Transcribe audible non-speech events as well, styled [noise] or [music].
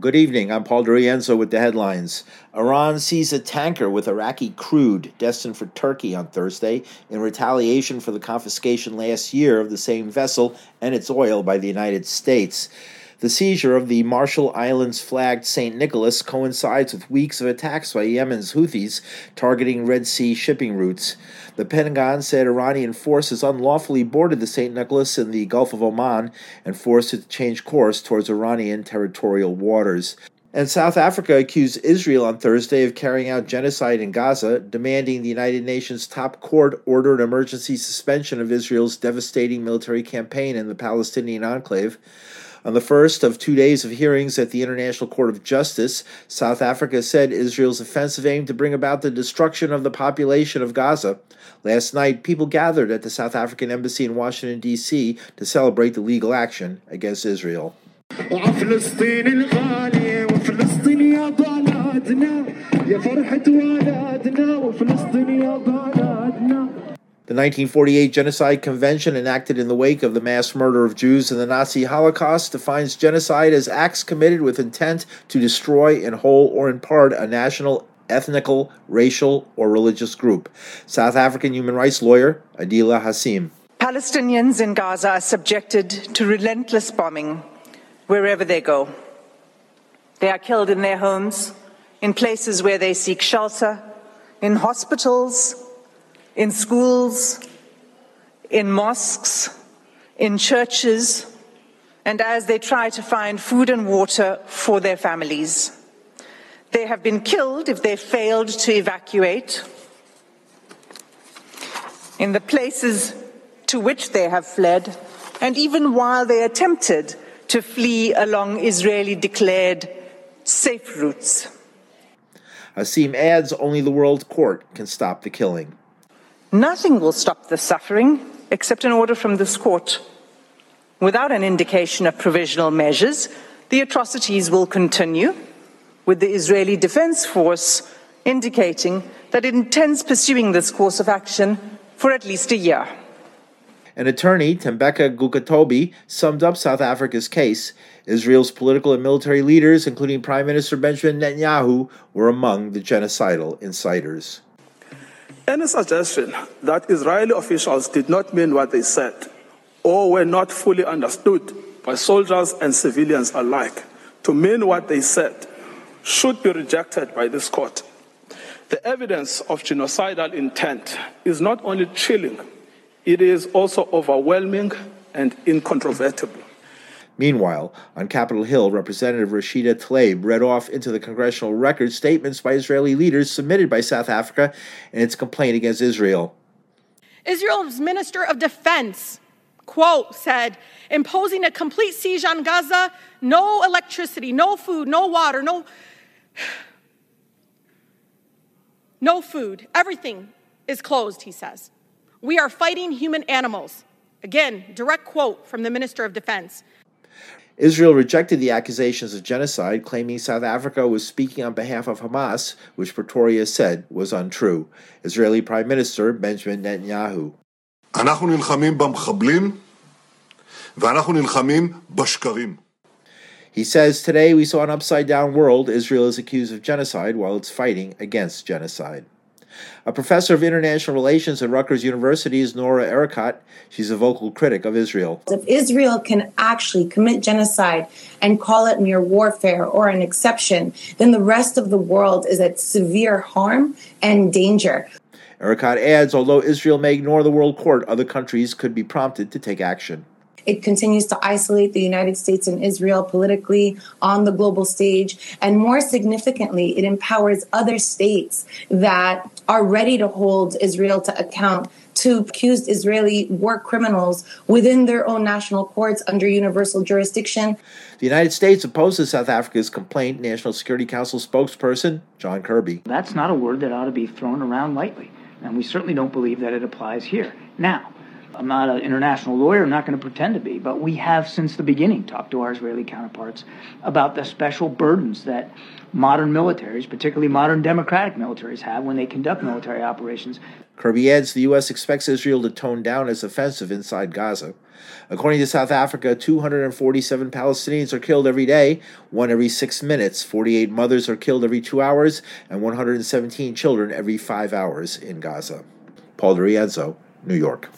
Good evening. I'm Paul DeRienzo with the headlines. Iran seized a tanker with Iraqi crude destined for Turkey on Thursday in retaliation for the confiscation last year of the same vessel and its oil by the United States. The seizure of the Marshall Islands flagged St. Nicholas coincides with weeks of attacks by Yemen's Houthis targeting Red Sea shipping routes. The Pentagon said Iranian forces unlawfully boarded the St. Nicholas in the Gulf of Oman and forced it to change course towards Iranian territorial waters. And South Africa accused Israel on Thursday of carrying out genocide in Gaza, demanding the United Nations top court order an emergency suspension of Israel's devastating military campaign in the Palestinian enclave. On the first of two days of hearings at the International Court of Justice, South Africa said Israel's offensive aim to bring about the destruction of the population of Gaza. Last night, people gathered at the South African Embassy in Washington, D.C. to celebrate the legal action against Israel. The 1948 Genocide Convention, enacted in the wake of the mass murder of Jews in the Nazi Holocaust, defines genocide as acts committed with intent to destroy in whole or in part a national, ethnical, racial, or religious group. South African human rights lawyer Adila Hassim. Palestinians in Gaza are subjected to relentless bombing wherever they go. They are killed in their homes, in places where they seek shelter, in hospitals, in schools, in mosques, in churches, and as they try to find food and water for their families. They have been killed if they failed to evacuate. In the places to which they have fled, and even while they attempted to flee along Israeli declared safe routes. Hassim adds only the World Court can stop the killing. Nothing will stop the suffering except an order from this court. Without an indication of provisional measures, the atrocities will continue, with the Israeli Defense Force indicating that it intends pursuing this course of action for at least a year. An attorney, Tembeka Ngcukaitobi, summed up South Africa's case. Israel's political and military leaders, including Prime Minister Benjamin Netanyahu, were among the genocidal inciters. Any suggestion that Israeli officials did not mean what they said or were not fully understood by soldiers and civilians alike to mean what they said should be rejected by this court. The evidence of genocidal intent is not only chilling, it is also overwhelming and incontrovertible. Meanwhile, on Capitol Hill, Representative Rashida Tlaib read off into the congressional record statements by Israeli leaders submitted by South Africa in its complaint against Israel. Israel's Minister of Defense, quote, said, imposing a complete siege on Gaza, no electricity, no food, no water, no, [sighs] no food. Everything is closed, he says. We are fighting human animals. Again, direct quote from the Minister of Defense. Israel rejected the accusations of genocide, claiming South Africa was speaking on behalf of Hamas, which Pretoria said was untrue. Israeli Prime Minister Benjamin Netanyahu. אנחנו נלחמים במחבלים ואנחנו נלחמים בשקרים. He says today we saw an upside down world. Israel is accused of genocide while it's fighting against genocide. A professor of international relations at Rutgers University is Noura Erakat. She's a vocal critic of Israel. If Israel can actually commit genocide and call it mere warfare or an exception, then the rest of the world is at severe harm and danger. Erakat adds although Israel may ignore the world court, other countries could be prompted to take action. It continues to isolate the United States and Israel politically on the global stage. And more significantly, it empowers other states that are ready to hold Israel to account to accused Israeli war criminals within their own national courts under universal jurisdiction. The United States opposes South Africa's complaint, National Security Council spokesperson John Kirby. That's not a word that ought to be thrown around lightly, and we certainly don't believe that it applies here. Now, I'm not an international lawyer, I'm not going to pretend to be, but we have since the beginning talked to our Israeli counterparts about the special burdens that modern militaries, particularly modern democratic militaries, have when they conduct military operations. Kirby adds the U.S. expects Israel to tone down its offensive inside Gaza. According to South Africa, 247 Palestinians are killed every day, one every six minutes. 48 mothers are killed every two hours, and 117 children every five hours in Gaza. Paul DeRienzo, New York.